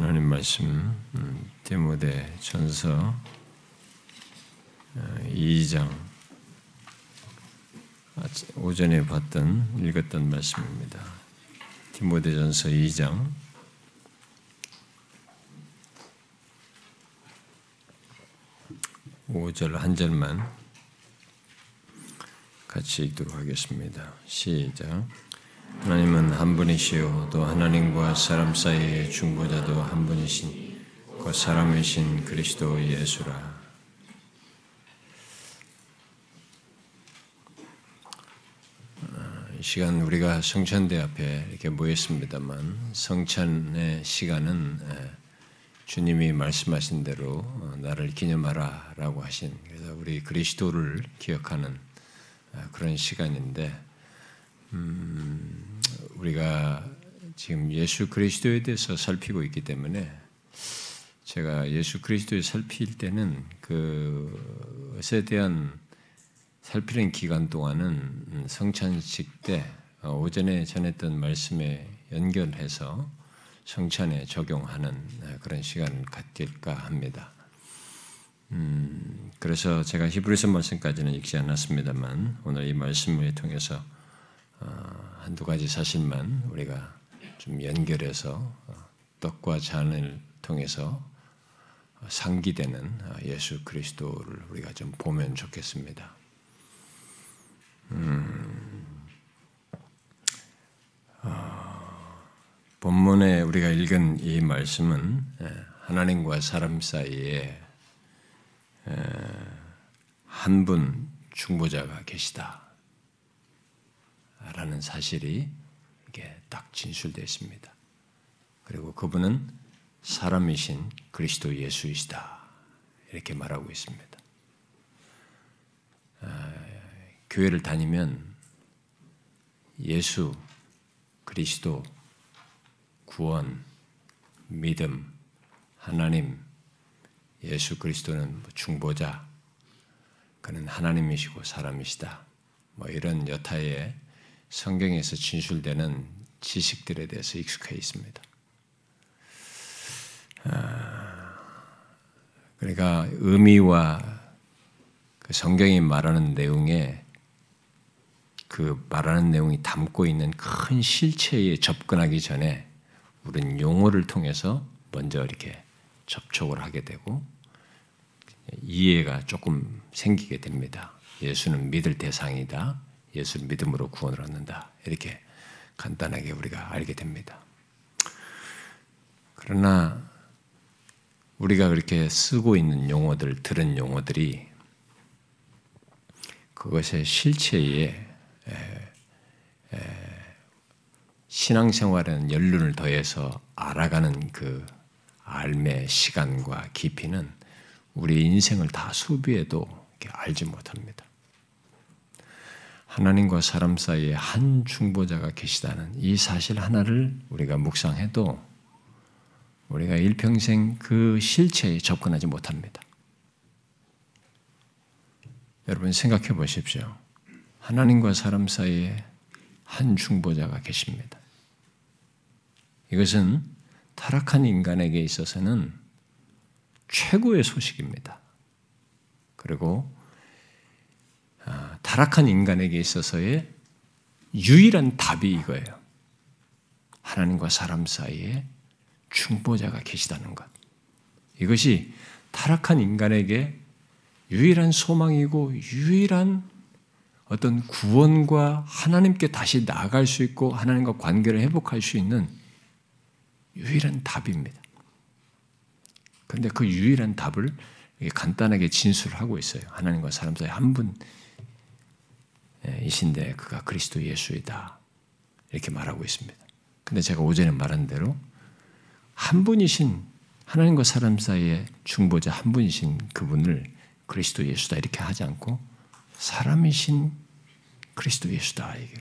하나님 말씀 음, 디모데 전서 2장 어, 오전에 봤던 읽었던 말씀입니다. 디모데 전서 2장 5절 한 절만 같이 읽도록 하겠습니다. 시작. 하나님은 한 분이시요 또 하나님과 사람 사이의 중보자도 한 분이신 그 사람이신 그리스도 예수라. 이 시간 우리가 성찬대 앞에 이렇게 모였습니다만 성찬의 시간은 주님이 말씀하신 대로 어, 나를 기념하라라고 하신 그래서 우리 그리스도를 기억하는 그런 시간인데 음, 우리가 지금 예수 그리스도에 대해서 살피고 있기 때문에 제가 예수 그리스도에 살필 때는 그것에 대한 살피는 기간 동안은 성찬식 때 어, 오전에 전했던 말씀에 연결해서 성찬에 적용하는 그런 시간을 갖길까 합니다. 음, 그래서 제가 히브리서 말씀까지는 읽지 않았습니다만 오늘 이 말씀을 통해서 어, 한두 가지 사실만 우리가 좀 연결해서 어, 떡과 잔을 통해서 상기되는 어, 예수 그리스도를 우리가 좀 보면 좋겠습니다. 음, 어, 본문에 우리가 읽은 이 말씀은 예, 하나님과 사람 사이에 한 분 중보자가 계시다. 라는 사실이 이게 딱 진술되어 있습니다. 그리고 그분은 사람이신 그리스도 예수이시다. 이렇게 말하고 있습니다. 아, 교회를 다니면 예수, 그리스도, 구원, 믿음, 하나님, 예수 그리스도는 뭐 중보자, 그는 하나님이시고 사람이시다. 뭐 이런 여타의 성경에서 진술되는 지식들에 대해서 익숙해 있습니다. 아, 그러니까 의미와 그 성경이 말하는 내용에 그 말하는 내용이 담고 있는 큰 실체에 접근하기 전에 우리는 용어를 통해서 먼저 이렇게 접촉을 하게 되고 이해가 조금 생기게 됩니다. 예수는 믿을 대상이다. 예수를 믿음으로 구원을 얻는다. 이렇게 간단하게 우리가 알게 됩니다. 그러나 우리가 그렇게 쓰고 있는 용어들, 들은 용어들이 그것의 실체에 신앙생활에는 연륜을 더해서 알아가는 그 알의 시간과 깊이는 우리 인생을 다 소비해도 알지 못합니다. 하나님과 사람 사이에 한 중보자가 계시다는 이 사실 하나를 우리가 묵상해도 우리가 일평생 그 실체에 접근하지 못합니다. 여러분 생각해 보십시오. 하나님과 사람 사이에 한 중보자가 계십니다. 이것은 타락한 인간에게 있어서는 최고의 소식입니다. 그리고 아, 타락한 인간에게 있어서의 유일한 답이 이거예요. 하나님과 사람 사이에 중보자가 계시다는 것. 이것이 타락한 인간에게 유일한 소망이고 유일한 어떤 구원과 하나님께 다시 나아갈 수 있고 하나님과 관계를 회복할 수 있는 유일한 답입니다. 그런데 그 유일한 답을 간단하게 진술하고 있어요. 하나님과 사람 사이 한 분, 예, 이신데 그가 그리스도 예수이다. 이렇게 말하고 있습니다. 근데 제가 오전에 말한 대로 한 분이신 하나님과 사람 사이의 중보자 한 분이신 그분을 그리스도 예수다 이렇게 하지 않고 사람이신 그리스도 예수다 이게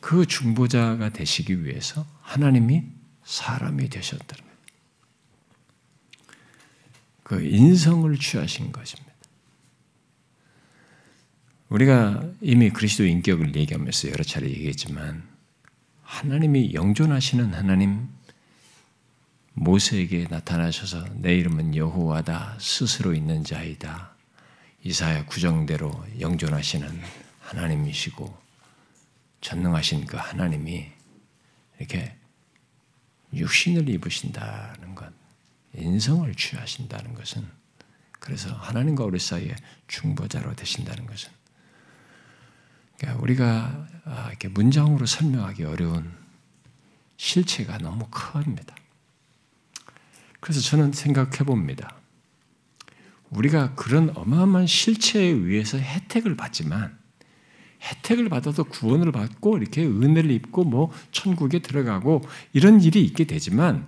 그 중보자가 되시기 위해서 하나님이 사람이 되셨다는 그 인성을 취하신 것입니다. 우리가 이미 그리스도 인격을 얘기하면서 여러 차례 얘기했지만 하나님이 영존하시는 하나님, 모세에게 나타나셔서 내 이름은 여호와다 스스로 있는 자이다. 이사야 구정대로 영존하시는 하나님이시고 전능하신 그 하나님이 이렇게 육신을 입으신다는 것, 인성을 취하신다는 것은 그래서 하나님과 우리 사이에 중보자로 되신다는 것은 그러니까 우리가 아, 이렇게 문장으로 설명하기 어려운 실체가 너무 큽니다. 그래서 저는 생각해 봅니다. 우리가 그런 어마어마한 실체에 의해서 혜택을 받지만 혜택을 받아도 구원을 받고 이렇게 은혜를 입고 뭐 천국에 들어가고 이런 일이 있게 되지만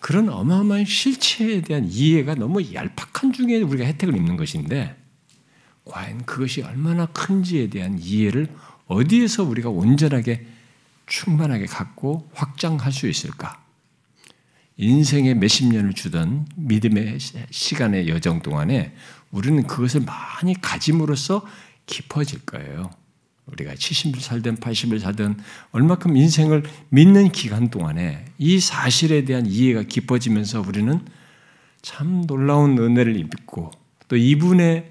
그런 어마어마한 실체에 대한 이해가 너무 얄팍한 중에 우리가 혜택을 입는 것인데 과연 그것이 얼마나 큰지에 대한 이해를 어디에서 우리가 온전하게 충만하게 갖고 확장할 수 있을까? 인생의 몇십 년을 주던 믿음의 시간의 여정 동안에 우리는 그것을 많이 가짐으로써 깊어질 거예요. 우리가 70을 살든 80을 살든 얼마큼 인생을 믿는 기간 동안에 이 사실에 대한 이해가 깊어지면서 우리는 참 놀라운 은혜를 입고 또 이분의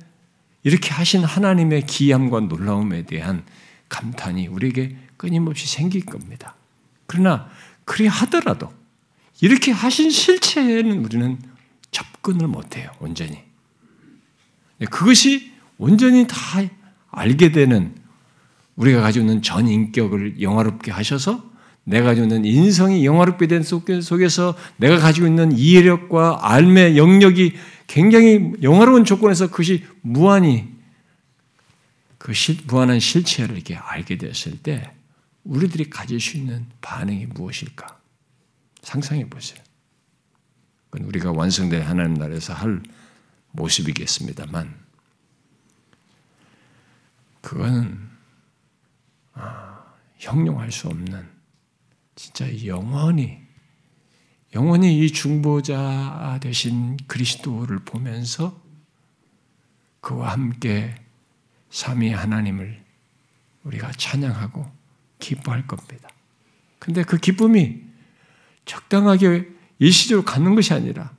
이렇게 하신 하나님의 기함과 놀라움에 대한 감탄이 우리에게 끊임없이 생길 겁니다. 그러나 그리 하더라도 이렇게 하신 실체에는 우리는 접근을 못해요, 온전히. 그것이 온전히 다 알게 되는 우리가 가지고 있는 전 인격을 영화롭게 하셔서 내가 가지고 있는 인성이 영화롭게 된 속에서 내가 가지고 있는 이해력과 알의 영역이 굉장히 영화로운 조건에서 그것이 무한히 그 실, 무한한 실체를 이렇게 알게 되었을 때 우리들이 가질 수 있는 반응이 무엇일까? 상상해 보세요. 그건 우리가 완성된 하나님 나라에서 할 모습이겠습니다만 그거는 아, 형용할 수 없는 진짜 영원히 영원히 이 중보자 되신 그리스도를 보면서 그와 함께 삼위 하나님을 우리가 찬양하고 기뻐할 겁니다. 근데 그 기쁨이 적당하게 일시적으로 갖는 것이 아니라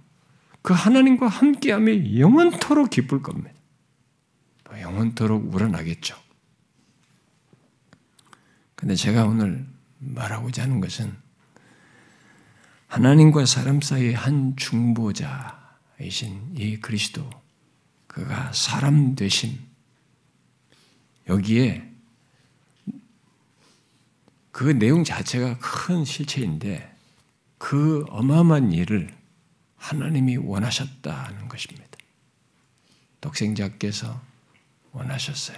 그 하나님과 함께함이 영원토록 기쁠 겁니다. 영원토록 우러나겠죠. 근데 제가 오늘 말하고자 하는 것은 하나님과 사람 사이의 한 중보자이신 이 그리스도, 그가 사람 되심, 여기에 그 내용 자체가 큰 실체인데 그 어마어마한 일을 하나님이 원하셨다는 것입니다. 독생자께서 원하셨어요.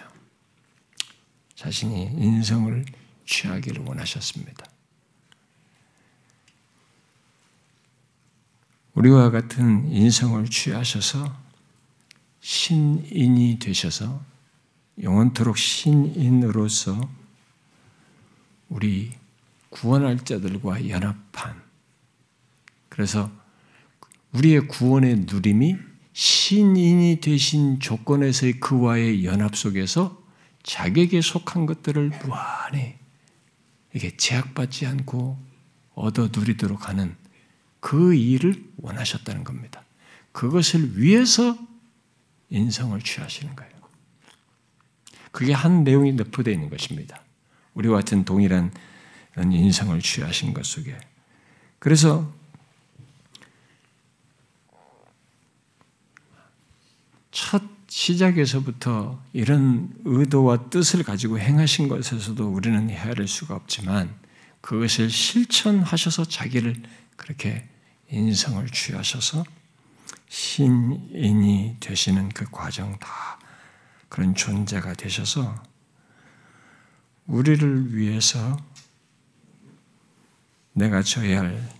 자신이 인성을 취하기를 원하셨습니다. 우리와 같은 인성을 취하셔서 신인이 되셔서 영원토록 신인으로서 우리 구원할 자들과 연합한 그래서 우리의 구원의 누림이 신인이 되신 조건에서의 그와의 연합 속에서 자격에 속한 것들을 무한히 이게 제약받지 않고 얻어 누리도록 하는 그 일을 원하셨다는 겁니다. 그것을 위해서 인성을 취하시는 거예요. 그게 한 내용이 납부되어 있는 것입니다. 우리와 같은 동일한 인성을 취하신 것 속에. 그래서 첫 시작에서부터 이런 의도와 뜻을 가지고 행하신 것에서도 우리는 헤아릴 수가 없지만 그것을 실천하셔서 자기를 그렇게 인성을 취하셔서 신인이 되시는 그 과정 다 그런 존재가 되셔서 우리를 위해서 내가 져야 할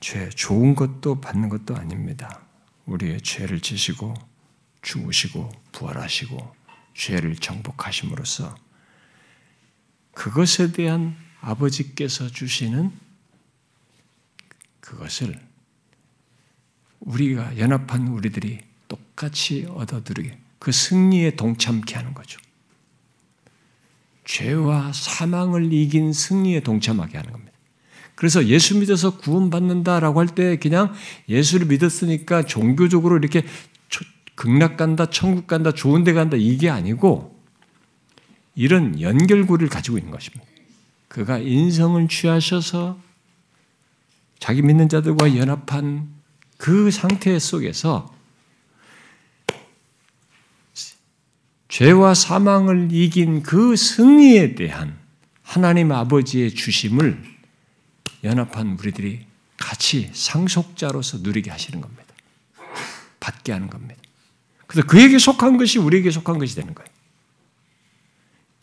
죄, 좋은 것도 받는 것도 아닙니다. 우리의 죄를 지시고 죽으시고 부활하시고 죄를 정복하심으로써 그것에 대한 아버지께서 주시는 그것을 우리가 연합한 우리들이 똑같이 얻어들게 그 승리에 동참케 하는 거죠. 죄와 사망을 이긴 승리에 동참하게 하는 겁니다. 그래서 예수 믿어서 구원받는다라고 할 때 그냥 예수를 믿었으니까 종교적으로 이렇게 극락 간다, 천국 간다, 좋은 데 간다 이게 아니고 이런 연결고리를 가지고 있는 것입니다. 그가 인성을 취하셔서 자기 믿는 자들과 연합한 그 상태 속에서 죄와 사망을 이긴 그 승리에 대한 하나님 아버지의 주심을 연합한 우리들이 같이 상속자로서 누리게 하시는 겁니다. 받게 하는 겁니다. 그래서 그에게 속한 것이 우리에게 속한 것이 되는 거예요.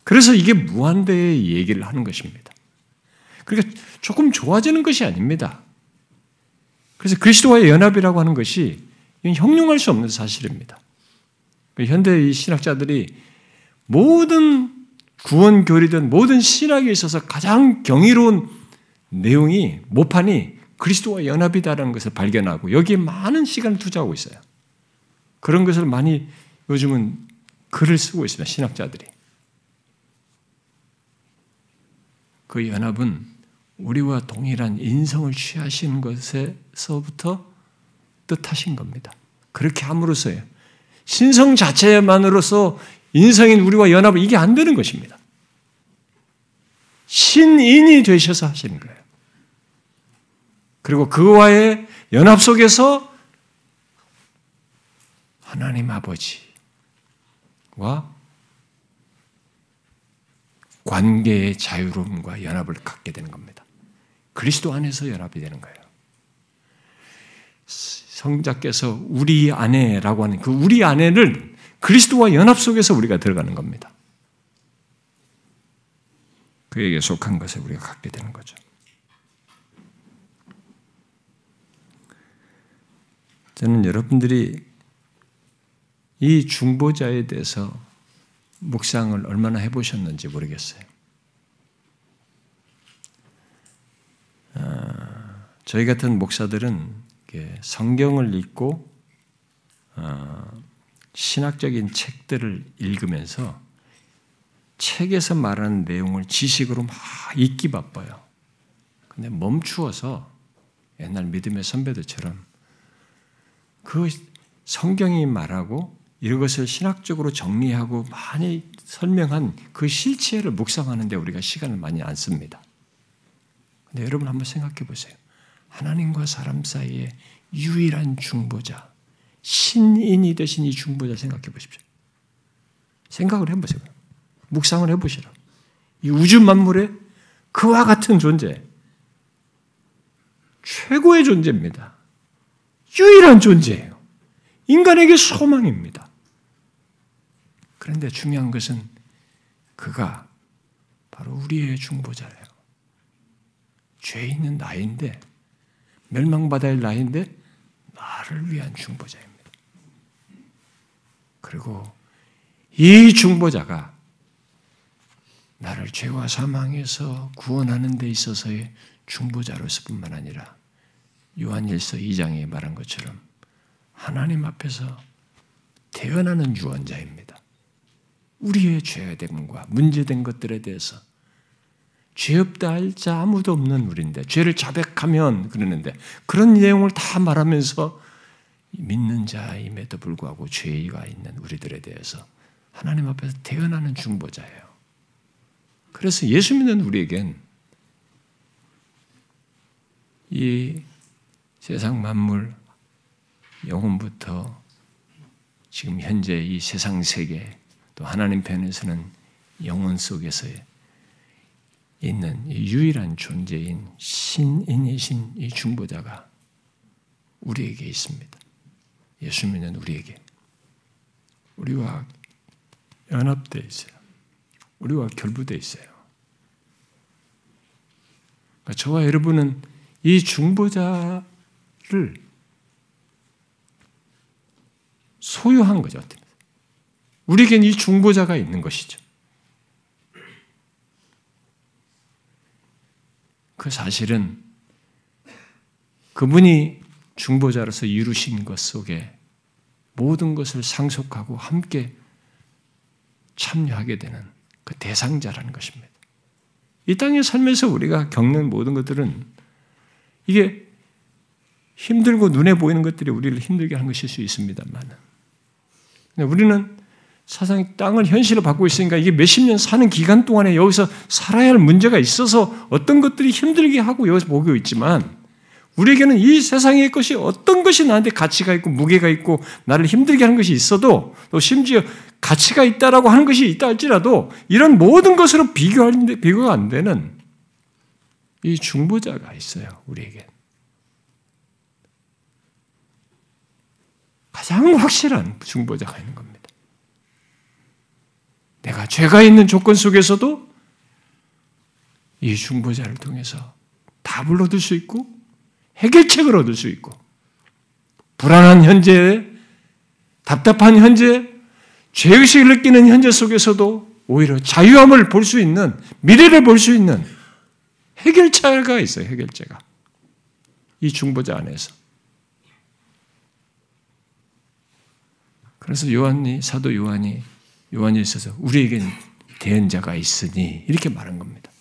그래서 이게 무한대의 얘기를 하는 것입니다. 그러니까 조금 좋아지는 것이 아닙니다. 그래서 그리스도와의 연합이라고 하는 것이 형용할 수 없는 사실입니다. 현대 신학자들이 모든 구원 교리든 모든 신학에 있어서 가장 경이로운 내용이 모판이 그리스도와 연합이다라는 것을 발견하고 여기에 많은 시간을 투자하고 있어요. 그런 것을 많이 요즘은 글을 쓰고 있습니다. 신학자들이. 그 연합은 우리와 동일한 인성을 취하신 것에서부터 뜻하신 겁니다. 그렇게 함으로써요. 신성 자체만으로서 인성인 우리와 연합은 이게 안 되는 것입니다. 신인이 되셔서 하시는 거예요. 그리고 그와의 연합 속에서 하나님 아버지와 관계의 자유로움과 연합을 갖게 되는 겁니다. 그리스도 안에서 연합이 되는 거예요. 성자께서 우리 안에라고 하는 그 우리 안에를 그리스도와 연합 속에서 우리가 들어가는 겁니다. 그에게 속한 것을 우리가 갖게 되는 거죠. 저는 여러분들이 이 중보자에 대해서 묵상을 얼마나 해보셨는지 모르겠어요. 저희 같은 목사들은 성경을 읽고 어, 신학적인 책들을 읽으면서 책에서 말하는 내용을 지식으로 막 읽기 바빠요. 근데 멈추어서 옛날 믿음의 선배들처럼 그 성경이 말하고 이것을 신학적으로 정리하고 많이 설명한 그 실체를 묵상하는데 우리가 시간을 많이 안 씁니다. 근데 여러분 한번 생각해 보세요. 하나님과 사람 사이에 유일한 중보자, 신인이 되신 이 중보자 생각해 보십시오. 생각을 해보세요. 묵상을 해보시라. 이 우주 만물에 그와 같은 존재, 최고의 존재입니다. 유일한 존재예요. 인간에게 소망입니다. 그런데 중요한 것은 그가 바로 우리의 중보자예요. 죄 있는 나인데 멸망받아야 할 나인데 나를 위한 중보자입니다. 그리고 이 중보자가 나를 죄와 사망에서 구원하는 데 있어서의 중보자로서뿐만 아니라 요한일서 2장에 말한 것처럼 하나님 앞에서 태어나는 유언자입니다. 우리의 죄됨과 문제된 것들에 대해서 죄 없다 할 자 아무도 없는 우리인데 죄를 자백하면 그러는데 그런 내용을 다 말하면서 믿는 자임에도 불구하고 죄가 있는 우리들에 대해서 하나님 앞에서 태어나는 중보자예요. 그래서 예수 믿는 우리에겐 이 세상 만물 영혼부터 지금 현재 이 세상 세계 또 하나님 편에서는 영혼 속에서의 있는 유일한 존재인 신인이신 이 중보자가 우리에게 있습니다. 예수 믿는 우리에게. 우리와 연합되어 있어요. 우리와 결부되어 있어요. 그러니까 저와 여러분은 이 중보자를 소유한 거죠. 우리에겐 이 중보자가 있는 것이죠. 그 사실은 그분이 중보자로서 이루신 것 속에 모든 것을 상속하고 함께 참여하게 되는 그 대상자라는 것입니다. 이 땅에 살면서 우리가 겪는 모든 것들은 이게 힘들고 눈에 보이는 것들이 우리를 힘들게 하는 것일 수 있습니다만 우리는 사상 땅을 현실로 받고 있으니까 이게 몇십 년 사는 기간 동안에 여기서 살아야 할 문제가 있어서 어떤 것들이 힘들게 하고 여기서 보고 있지만 우리에게는 이 세상의 것이 어떤 것이 나한테 가치가 있고 무게가 있고 나를 힘들게 하는 것이 있어도 또 심지어 가치가 있다라고 하는 것이 있다 할지라도 이런 모든 것으로 비교할 비교가 안 되는 이 중보자가 있어요 우리에게 가장 확실한 중보자가 있는 겁니다. 내가 죄가 있는 조건 속에서도 이 중보자를 통해서 답을 얻을 수 있고 해결책을 얻을 수 있고 불안한 현재, 답답한 현재, 죄의식을 느끼는 현재 속에서도 오히려 자유함을 볼 수 있는 미래를 볼 수 있는 해결자가 있어요. 해결자가 이 중보자 안에서 그래서 요한이 사도 요한이 요한이 있어서 우리에겐 대언자가 있으니 이렇게 말한 겁니다.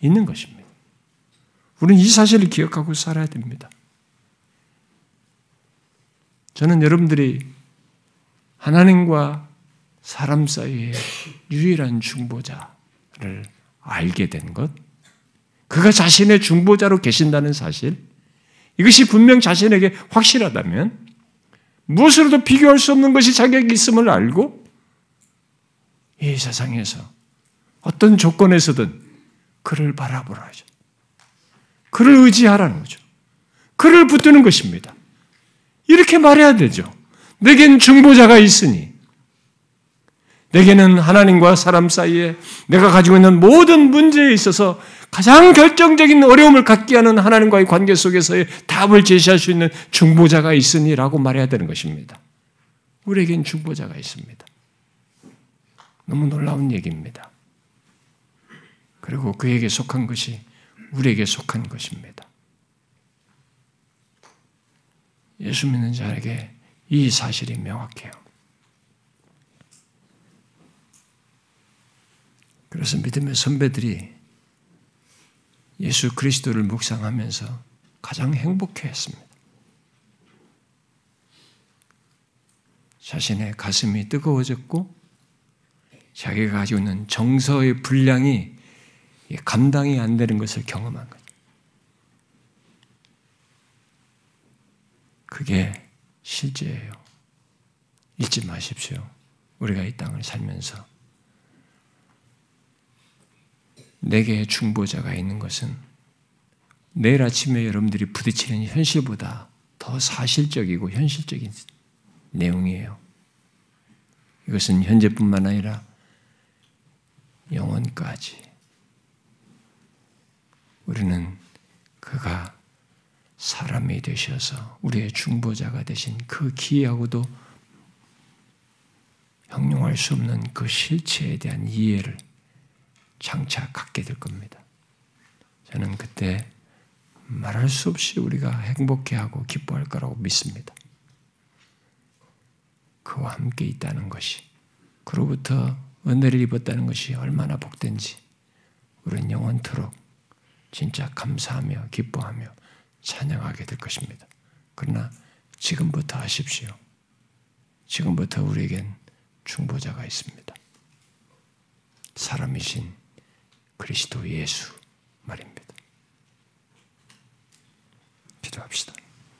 있는 것입니다. 우리는 이 사실을 기억하고 살아야 됩니다. 저는 여러분들이 하나님과 사람 사이의 유일한 중보자를 알게 된 것, 그가 자신의 중보자로 계신다는 사실, 이것이 분명 자신에게 확실하다면 무엇으로도 비교할 수 없는 것이 자격이 있음을 알고 이 세상에서 어떤 조건에서든 그를 바라보라죠. 그를 의지하라는 거죠. 그를 붙드는 것입니다. 이렇게 말해야 되죠. 내겐 중보자가 있으니 내게는 하나님과 사람 사이에 내가 가지고 있는 모든 문제에 있어서 가장 결정적인 어려움을 갖게 하는 하나님과의 관계 속에서의 답을 제시할 수 있는 중보자가 있으니라고 말해야 되는 것입니다. 우리에겐 중보자가 있습니다. 너무 놀라운 얘기입니다. 그리고 그에게 속한 것이 우리에게 속한 것입니다. 예수 믿는 자에게 이 사실이 명확해요. 그래서 믿음의 선배들이 예수 그리스도를 묵상하면서 가장 행복해 했습니다. 자신의 가슴이 뜨거워졌고 자기가 가지고 있는 정서의 분량이 감당이 안 되는 것을 경험한 거죠. 그게 실제예요. 잊지 마십시오. 우리가 이 땅을 살면서 내게 중보자가 있는 것은 내일 아침에 여러분들이 부딪히는 현실보다 더 사실적이고 현실적인 내용이에요. 이것은 현재뿐만 아니라 영원까지 우리는 그가 사람이 되셔서 우리의 중보자가 되신 그 기하고도 형용할 수 없는 그 실체에 대한 이해를 장차 갖게 될 겁니다. 저는 그때 말할 수 없이 우리가 행복해하고 기뻐할 거라고 믿습니다. 그와 함께 있다는 것이, 그로부터 은혜를 입었다는 것이 얼마나 복된지, 우리는 영원토록 진짜 감사하며 기뻐하며 찬양하게 될 것입니다. 그러나 지금부터 하십시오. 지금부터 우리에겐 중보자가 있습니다. 사람이신 그리스도 예수 말입니다. 기도합시다.